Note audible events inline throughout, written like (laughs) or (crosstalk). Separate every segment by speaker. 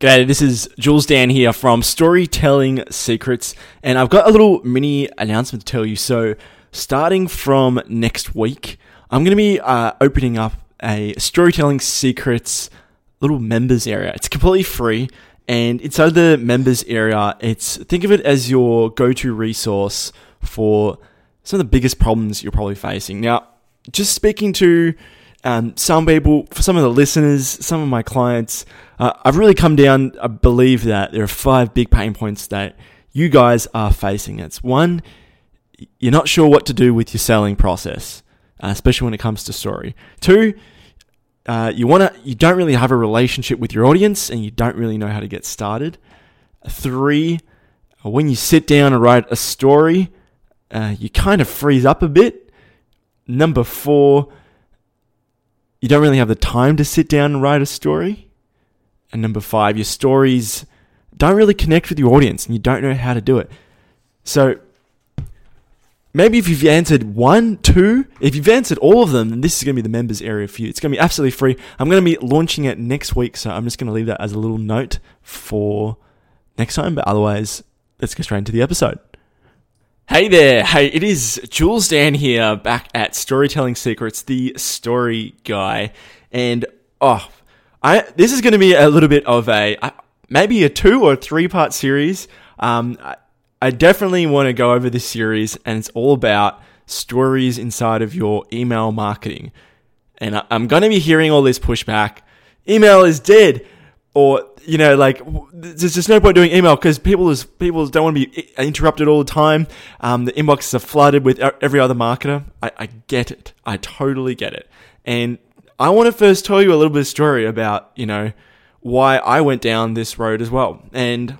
Speaker 1: G'day, this is Jules Dan here from Storytelling Secrets, and I've got a little mini announcement to tell you. So, starting from next week, I'm going to be uh, opening up a Storytelling Secrets little members area. It's completely free, and inside the members area, it's think of it as your go-to resource for some of the biggest problems you're probably facing. Now, just speaking to um, some people, for some of the listeners, some of my clients, uh, I've really come down. I believe that there are five big pain points that you guys are facing. It's one, you're not sure what to do with your selling process, uh, especially when it comes to story. Two, uh, you want to, you don't really have a relationship with your audience, and you don't really know how to get started. Three, when you sit down and write a story, uh, you kind of freeze up a bit. Number four you don't really have the time to sit down and write a story. And number five, your stories don't really connect with your audience and you don't know how to do it. So maybe if you've answered one, two, if you've answered all of them, then this is going to be the members area for you. It's going to be absolutely free. I'm going to be launching it next week, so I'm just going to leave that as a little note for next time. But otherwise, let's get straight into the episode. Hey there. Hey, it is Jules Dan here back at Storytelling Secrets, the story guy. And oh, I this is going to be a little bit of a maybe a two or three part series. Um, I, definitely want to go over this series, and it's all about stories inside of your email marketing. And I'm going to be hearing all this pushback. Email is dead or you know, like there's just no point doing email because people is people don't want to be interrupted all the time. Um, the inboxes are flooded with every other marketer. I, I get it. I totally get it. And I want to first tell you a little bit of story about you know why I went down this road as well. And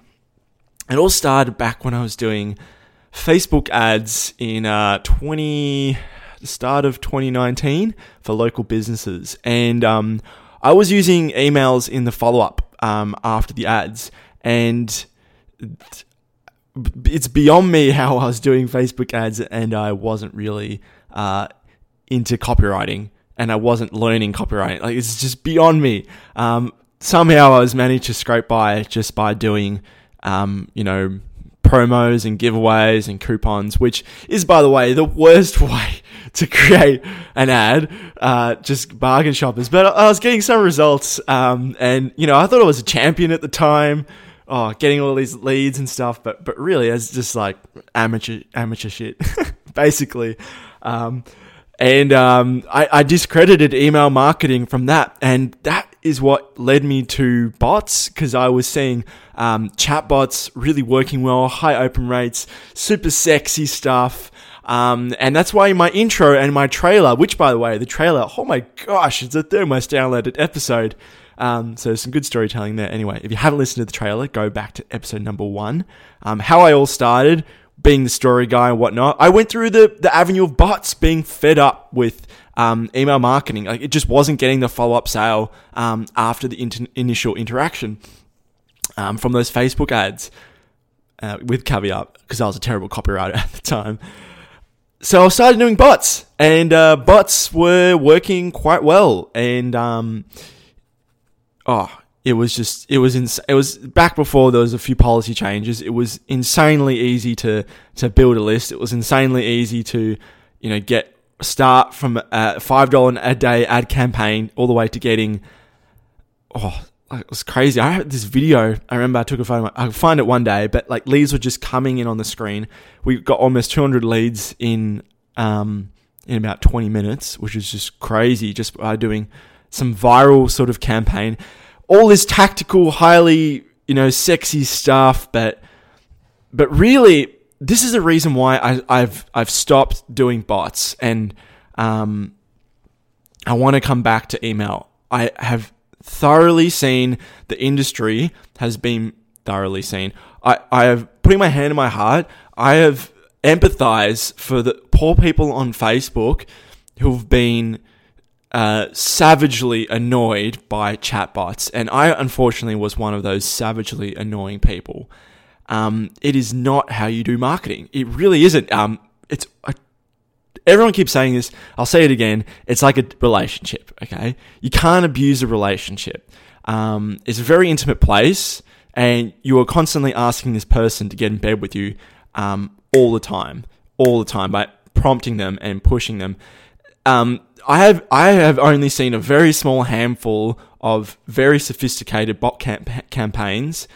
Speaker 1: it all started back when I was doing Facebook ads in uh, 20 the start of 2019 for local businesses, and um, I was using emails in the follow up um, after the ads, and it's beyond me (laughs) how I was doing Facebook ads, and I wasn't really uh, into copywriting, and I wasn't learning copywriting. Like it's just beyond me. Um, somehow I was managed to scrape by just by doing, um, you know, promos and giveaways and coupons, which is, by the way, the worst (laughs) way (laughs) to create an ad, uh, just bargain shoppers. But I was getting some results, um, and you know, I thought I was a champion at the time. Oh, getting all these leads and stuff, but but really, it's just like amateur amateur shit, (laughs) basically. Um, and um, I, I discredited email marketing from that, and that is what led me to bots because I was seeing um, chatbots really working well, high open rates, super sexy stuff. Um, and that's why my intro and my trailer, which by the way, the trailer, oh my gosh, it's the third most downloaded episode. Um, so some good storytelling there. Anyway, if you haven't listened to the trailer, go back to episode number one. Um, how I all started, being the story guy and whatnot. I went through the, the avenue of bots being fed up with um, email marketing. Like it just wasn't getting the follow up sale um, after the inter- initial interaction um, from those Facebook ads. Uh, with caveat, because I was a terrible copywriter (laughs) at the time. So I started doing bots, and uh, bots were working quite well. And um, oh, it was just it was ins- it was back before there was a few policy changes. It was insanely easy to to build a list. It was insanely easy to you know get start from a five dollar a day ad campaign all the way to getting oh it was crazy. I had this video. I remember I took a photo. I will find it one day, but like leads were just coming in on the screen. We got almost 200 leads in um, in about 20 minutes, which is just crazy. Just by doing some viral sort of campaign, all this tactical, highly you know sexy stuff, but but really this is the reason why I, have I've stopped doing bots and um, I want to come back to email. I have thoroughly seen the industry has been thoroughly seen. I, I have putting my hand in my heart. I have empathized for the poor people on Facebook who've been uh, savagely annoyed by chatbots, and I unfortunately was one of those savagely annoying people. Um, it is not how you do marketing. It really isn't. Um, everyone keeps saying this. I'll say it again. It's like a relationship. Okay, you can't abuse a relationship. um, it's a very intimate place, and you are constantly asking this person to get in bed with you um, all the time, all the time by prompting them and pushing them. Um, I have I have only seen a very small handful of very sophisticated bot camp- campaigns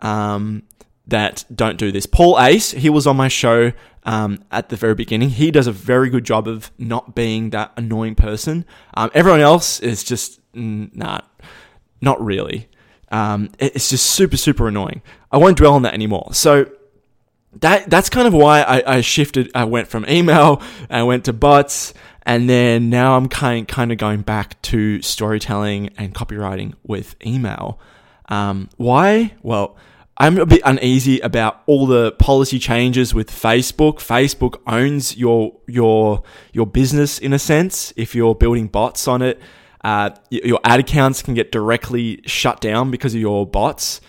Speaker 1: um, that don't do this. Paul Ace, he was on my show um, at the very beginning. He does a very good job of not being that annoying person. Um, everyone else is just nah, not really. Um, it's just super super annoying. I won't dwell on that anymore. So that that's kind of why I, I shifted. I went from email, I went to bots, and then now I'm kind kind of going back to storytelling and copywriting with email. Um, why? Well, I'm a bit uneasy about all the policy changes with Facebook. Facebook owns your your your business in a sense. If you're building bots on it, uh, your ad accounts can get directly shut down because of your bots.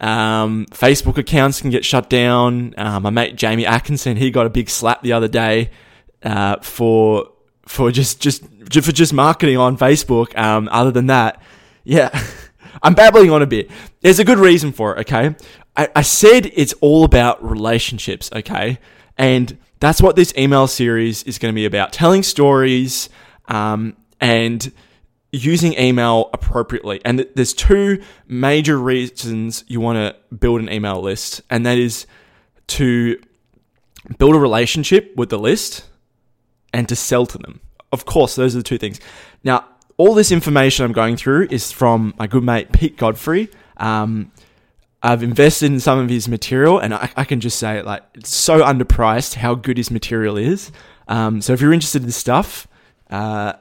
Speaker 1: Um, Facebook accounts can get shut down. Uh, my mate Jamie Atkinson, he got a big slap the other day uh, for for just just for just marketing on Facebook. Um, other than that, yeah. (laughs) I'm babbling on a bit. There's a good reason for it, okay? I, I said it's all about relationships, okay? And that's what this email series is going to be about telling stories um, and using email appropriately. And th- there's two major reasons you want to build an email list, and that is to build a relationship with the list and to sell to them. Of course, those are the two things. Now, all this information I'm going through is from my good mate Pete Godfrey. Um, I've invested in some of his material, and I, I, can just say, like, it's so underpriced how good his material is. Um, so if you're interested in stuff, uh,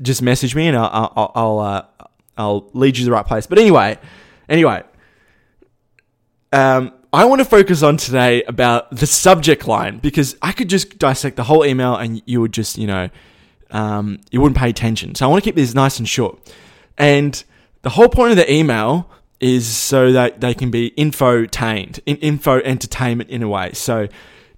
Speaker 1: just message me, and I'll I'll I'll, uh, I'll, lead you to the right place. But anyway, anyway, um, I want to focus on today about the subject line because I could just dissect the whole email, and you would just, you know, um, you wouldn't pay attention. So I want to keep this nice and short. And the whole point of the email is so that they can be infotained, in, info entertainment in a way. So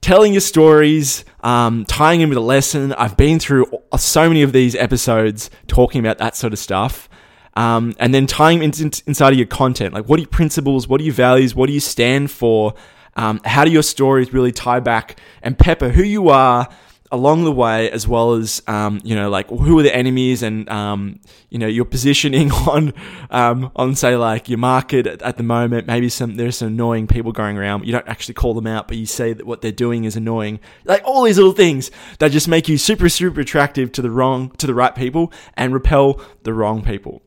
Speaker 1: telling your stories, um, tying in with a lesson. I've been through so many of these episodes talking about that sort of stuff. Um, and then tying in, in, inside of your content, like what are your principles, what are your values, what do you stand for, um, how do your stories really tie back and pepper who you are along the way, as well as um, you know, like who are the enemies, and um, you know, your positioning (laughs) on um, on say like your market at, at, the moment. Maybe some there's some annoying people going around. You don't actually call them out, but you say that what they're doing is annoying. Like all these little things that just make you super super attractive to the wrong to the right people and repel the wrong people.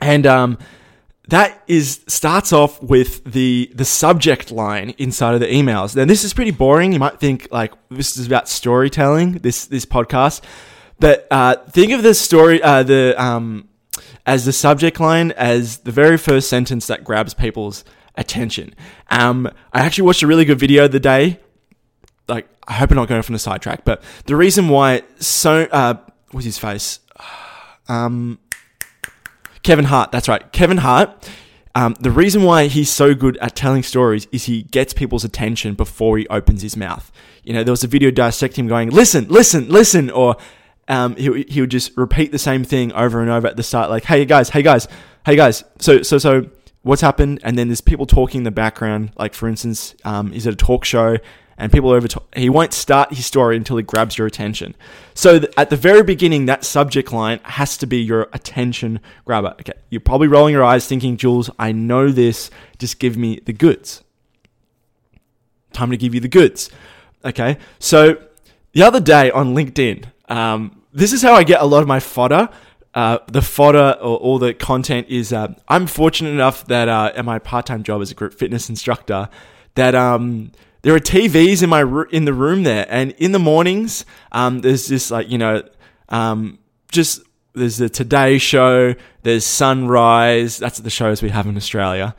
Speaker 1: And um, that is starts off with the the subject line inside of the emails. Now this is pretty boring. You might think like this is about storytelling. This this podcast, but uh, think of the story uh, the um, as the subject line as the very first sentence that grabs people's attention. Um, I actually watched a really good video the day. Like I hope I'm not going off on a sidetrack, but the reason why so uh, what's his face (sighs) um Kevin Hart, that's right. Kevin Hart. Um, the reason why he's so good at telling stories is he gets people's attention before he opens his mouth. You know, there was a video dissecting him going, listen, listen, listen, or um, he, he would just repeat the same thing over and over at the start, like, hey guys, hey guys, hey guys. So, so, so what's happened? And then there's people talking in the background, like for instance, um, he's at a talk show and people over he won't start his story until he grabs your attention. So th- at the very beginning, that subject line has to be your attention grabber. Okay, you're probably rolling your eyes thinking, Jules, I know this. Just give me the goods. Time to give you the goods. Okay, so the other day on LinkedIn, um, this is how I get a lot of my fodder. Uh, the fodder or all the content is uh, I'm fortunate enough that uh, at my part time job as a group fitness instructor that um, there are TVs in my in the room there, and in the mornings, um, there's this like you know, um, just there's the Today Show, there's Sunrise. That's the shows we have in Australia,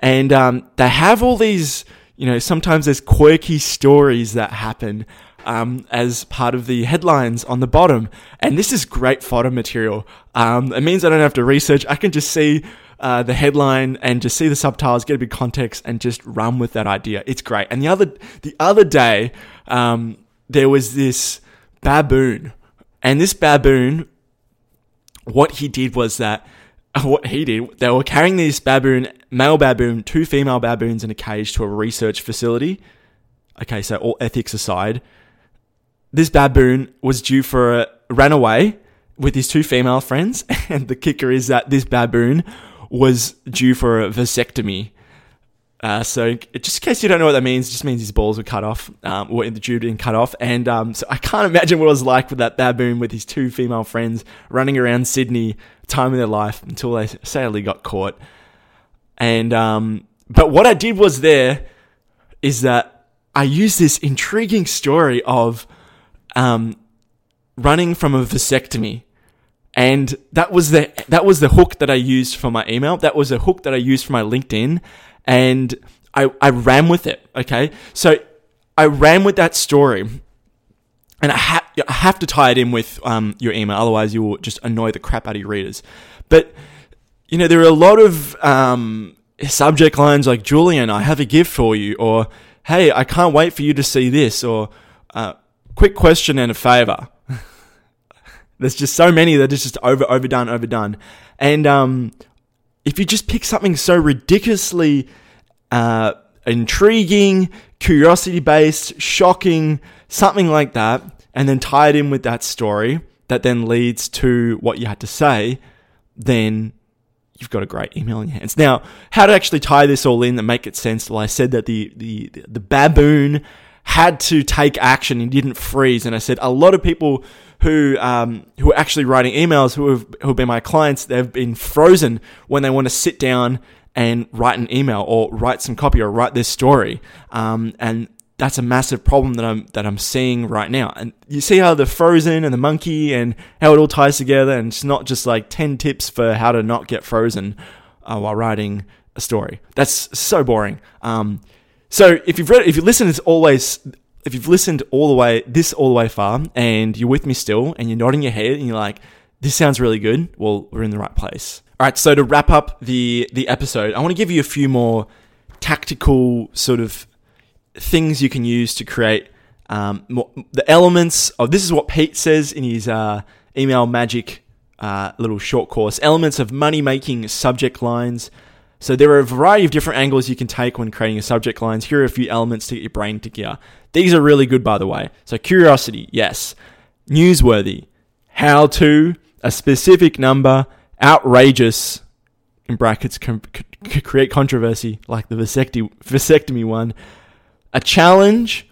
Speaker 1: and um, they have all these. You know, sometimes there's quirky stories that happen um, as part of the headlines on the bottom, and this is great fodder material. Um, it means I don't have to research; I can just see uh, the headline and just see the subtitles, get a big context, and just run with that idea. It's great. And the other the other day, um, there was this baboon, and this baboon, what he did was that (laughs) what he did, they were carrying this baboon, male baboon, two female baboons in a cage to a research facility. Okay, so all ethics aside, this baboon was due for a ran away with his two female friends, (laughs) and the kicker is that this baboon was due for a vasectomy. Uh, so, just in case you don't know what that means, it just means his balls were cut off, um, or the tube being cut off. And um, so, I can't (laughs) imagine what it was like with that baboon with his two female friends running around Sydney, time of their life until they sadly got caught. And um, but what I did was there is that I used this intriguing story of um, running from a vasectomy and that was the that was the hook that I used for my email. That was a hook that I used for my LinkedIn, and I I ran with it. Okay, so I ran with that story, and I, I have to tie it in with um, your email, otherwise you will just annoy the crap out of your readers. But you know there are a lot of um, subject lines like Julian, I have a gift for you, or Hey, I can't wait for you to see this, or uh, Quick question and a favor. There's just so many that is just over overdone, overdone. And um, if you just pick something so ridiculously uh, intriguing, curiosity based, shocking, something like that, and then tie it in with that story that then leads to what you had to say, then you've got a great email in your hands. Now, how to actually tie this all in and make it sense? Well, I said that the the the baboon had to take action and didn't freeze. And I said a lot of people who um, who are actually writing emails who have who have been my clients, they've been frozen when they want to sit down and write an email or write some copy or write this story. Um, and that's a massive problem that I'm that I'm seeing right now. And you see how the frozen and the monkey and how it all ties together, and it's not just like ten tips for how to not get frozen uh, while writing a story. That's so boring. Um, so if you've read, if you listen, it's always if you've listened all the way this all the way far, and you're with me still, and you're nodding your head, and you're like, "This sounds really good." Well, we're in the right place. All right. So to wrap up the the episode, I want to give you a few more tactical sort of things you can use to create um, more, the elements of this is what Pete says in his uh, email magic uh, little short course elements of money making subject lines so there are a variety of different angles you can take when creating a subject lines. Here are a few elements to get your brain to gear. These are really good, by the way. So curiosity, yes. Newsworthy, how to, a specific number, outrageous, in brackets, com- c- create controversy, like the vasectomy, vasectomy one. A challenge,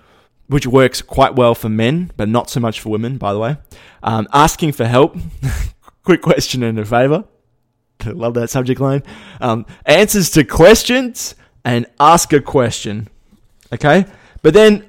Speaker 1: which works quite well for men, but not so much for women, by the way. Um, asking for help, (laughs) quick question and a favor. (laughs) Love that subject line. Um, answers to questions and ask a question. Okay? But then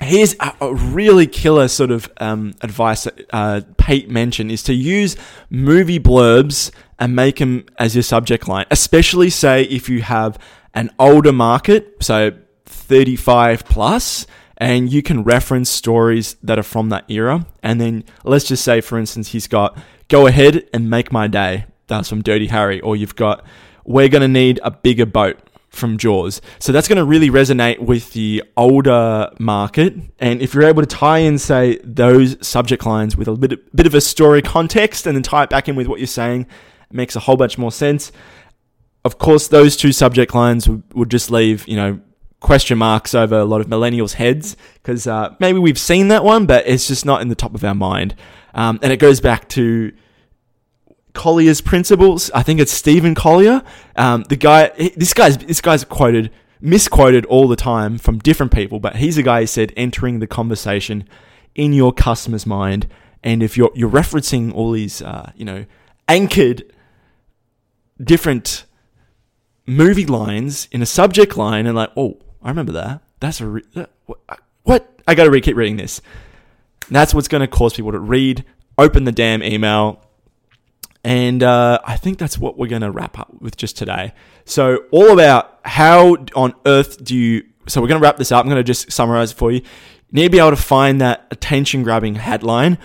Speaker 1: here's a, a really killer sort of um, advice that uh, Pete mentioned is to use movie blurbs and make them as your subject line, especially say if you have an older market, so 35 plus, and you can reference stories that are from that era. And then let's just say, for instance, he's got Go Ahead and Make My Day that's from Dirty Harry, or you've got we're going to need a bigger boat from Jaws. So that's going to really resonate with the older market. And if you're able to tie in, say, those subject lines with a bit, bit of a story context and then tie it back in with what you're saying, it makes a whole bunch more sense. Of course, those two subject lines would, would just leave, you know, question marks over a lot of millennials' heads because uh, maybe we've seen that one, but it's just not in the top of our mind. Um, and it goes back to Collier's principles. I think it's Stephen Collier. Um, the guy, this guy's this guy's quoted, misquoted all the time from different people, but he's a guy who said entering the conversation in your customer's mind, and if you're you're referencing all these, uh, you know, anchored different movie lines in a subject line, and like, oh, I remember that. That's a re- that, what? I got to re- keep reading this. that's what's going to cause people to read, open the damn email, and uh, I think that's what we're going to wrap up with just today. So, all about how on earth do you. So, we're going to wrap this up. I'm going to just summarize it for you. You need to be able to find that attention grabbing headline.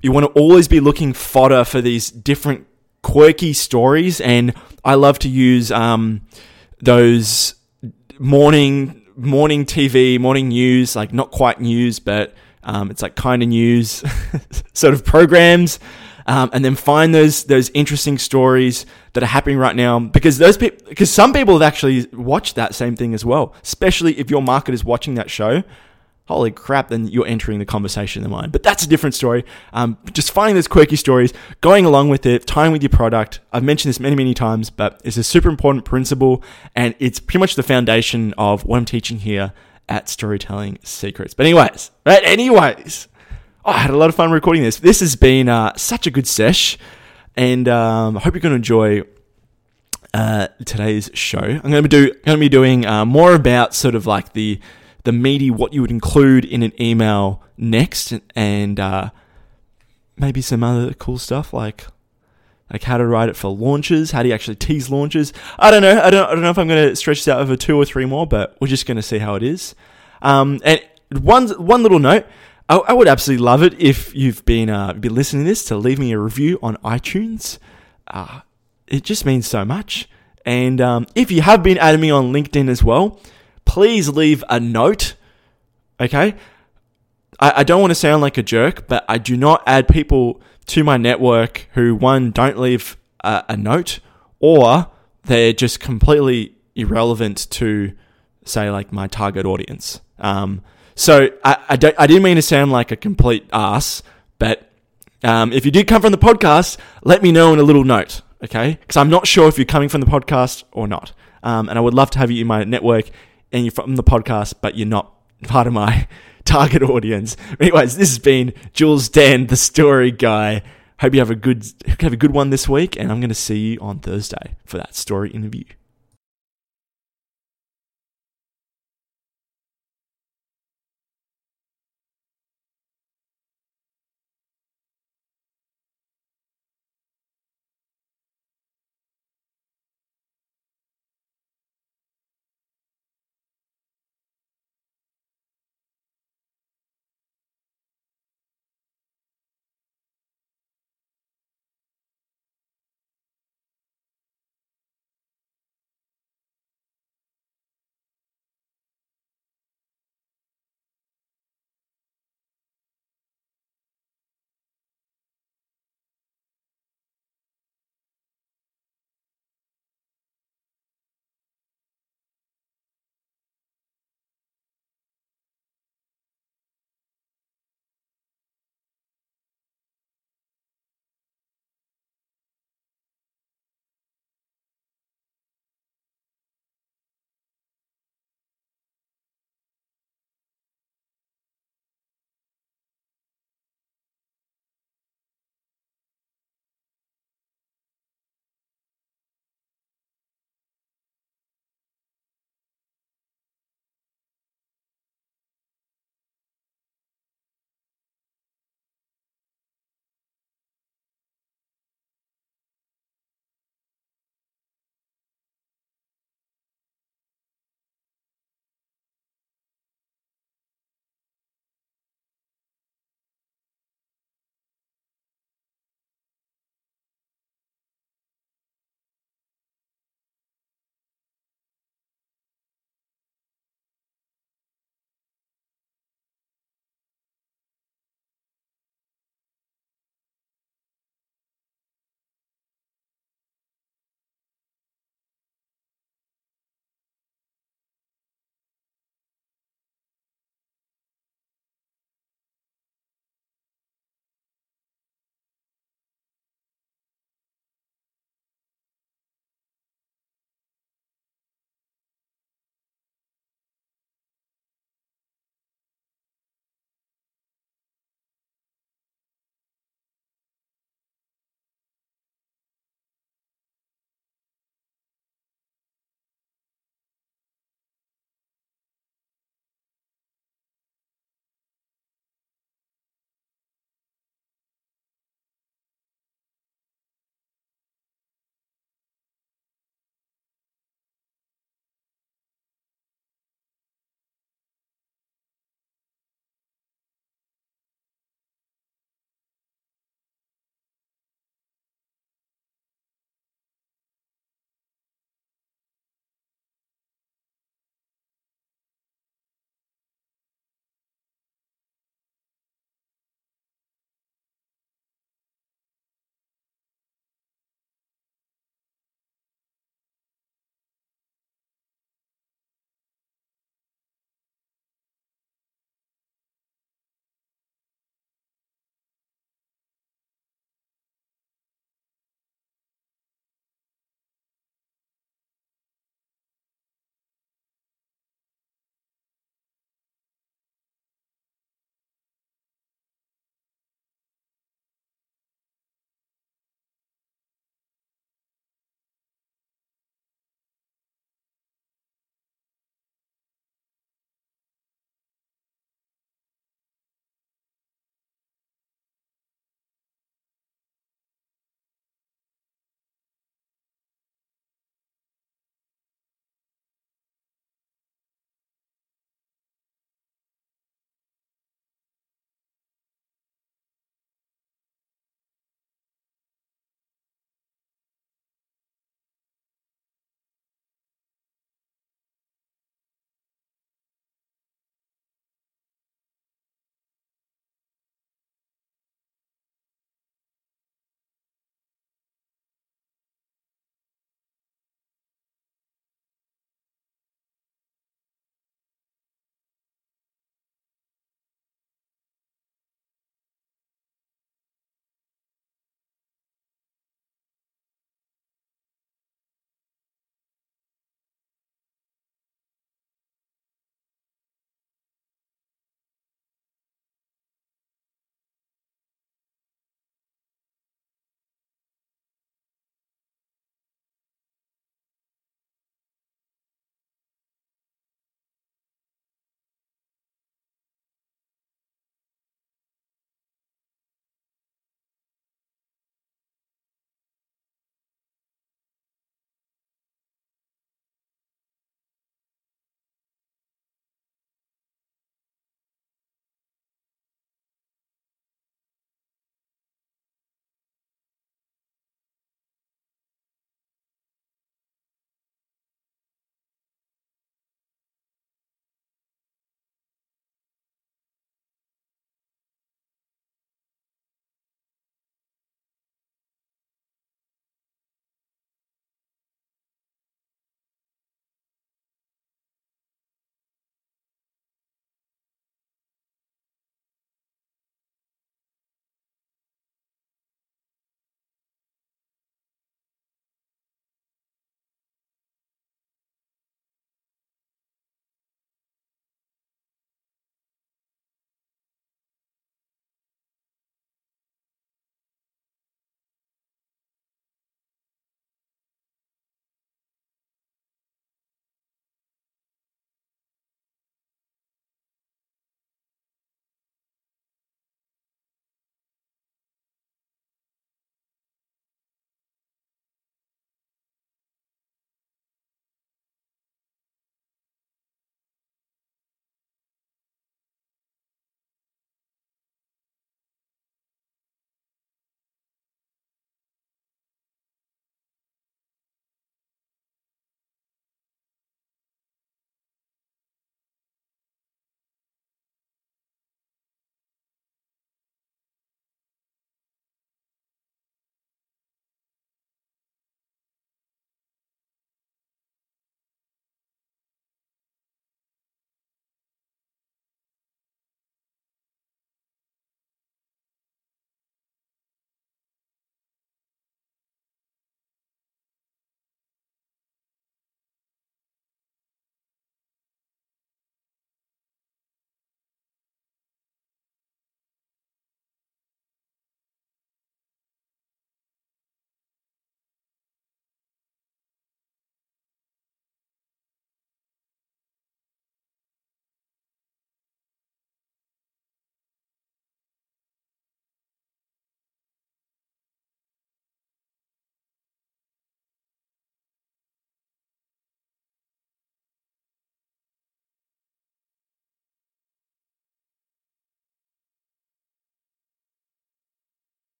Speaker 1: You want to always be looking fodder for these different quirky stories. And I love to use um, those morning morning TV, morning news, like not quite news, but um, it's like kind of news (laughs) sort of programs um, and then find those those interesting stories that are happening right now. Because those people because some people have actually watched that same thing as well. Especially if your market is watching that show. Holy crap then you're entering the conversation in the mind. But that's a different story. Um, just finding those quirky stories going along with it tying with your product. I've mentioned this many many times but it's a super important principle. And it's pretty much the foundation of what i'm teaching here at storytelling secrets. But anyways right? Anyways oh, I had a lot of fun recording this. This has been uh, such a good sesh, and um, I hope you're going to enjoy uh, today's show. I'm going to be do going to be doing uh, more about sort of like the the meaty what you would include in an email next, and uh, maybe some other cool stuff like like how to write it for launches, how do you actually tease launches. I don't know. I don't. I don't know if I'm going to stretch this out over two or three more, but we're just going to see how it is. Um, and one one little note. I, I would absolutely love it if you've been uh, been listening to this to leave me a review on iTunes. Uh, it just means so much. And um, if you have been adding me on LinkedIn as well, please leave a note. Okay. I, I don't want to sound like a jerk, but I do not add people to my network who, one, don't leave a, a note or they're just completely irrelevant to, say, like my target audience. Um, so I, I, don't, I didn't mean to sound like a complete ass, but um, if you did come from the podcast, let me know in a little note, okay? Because I'm not sure if you're coming from the podcast or not. Um, and I would love to have you in my network and you're from the podcast, but you're not part of my (laughs) target audience. Anyways, this has been Jules Dan, the story guy. Hope you have a good have a good one this week, and I'm going to see you on Thursday for that story interview.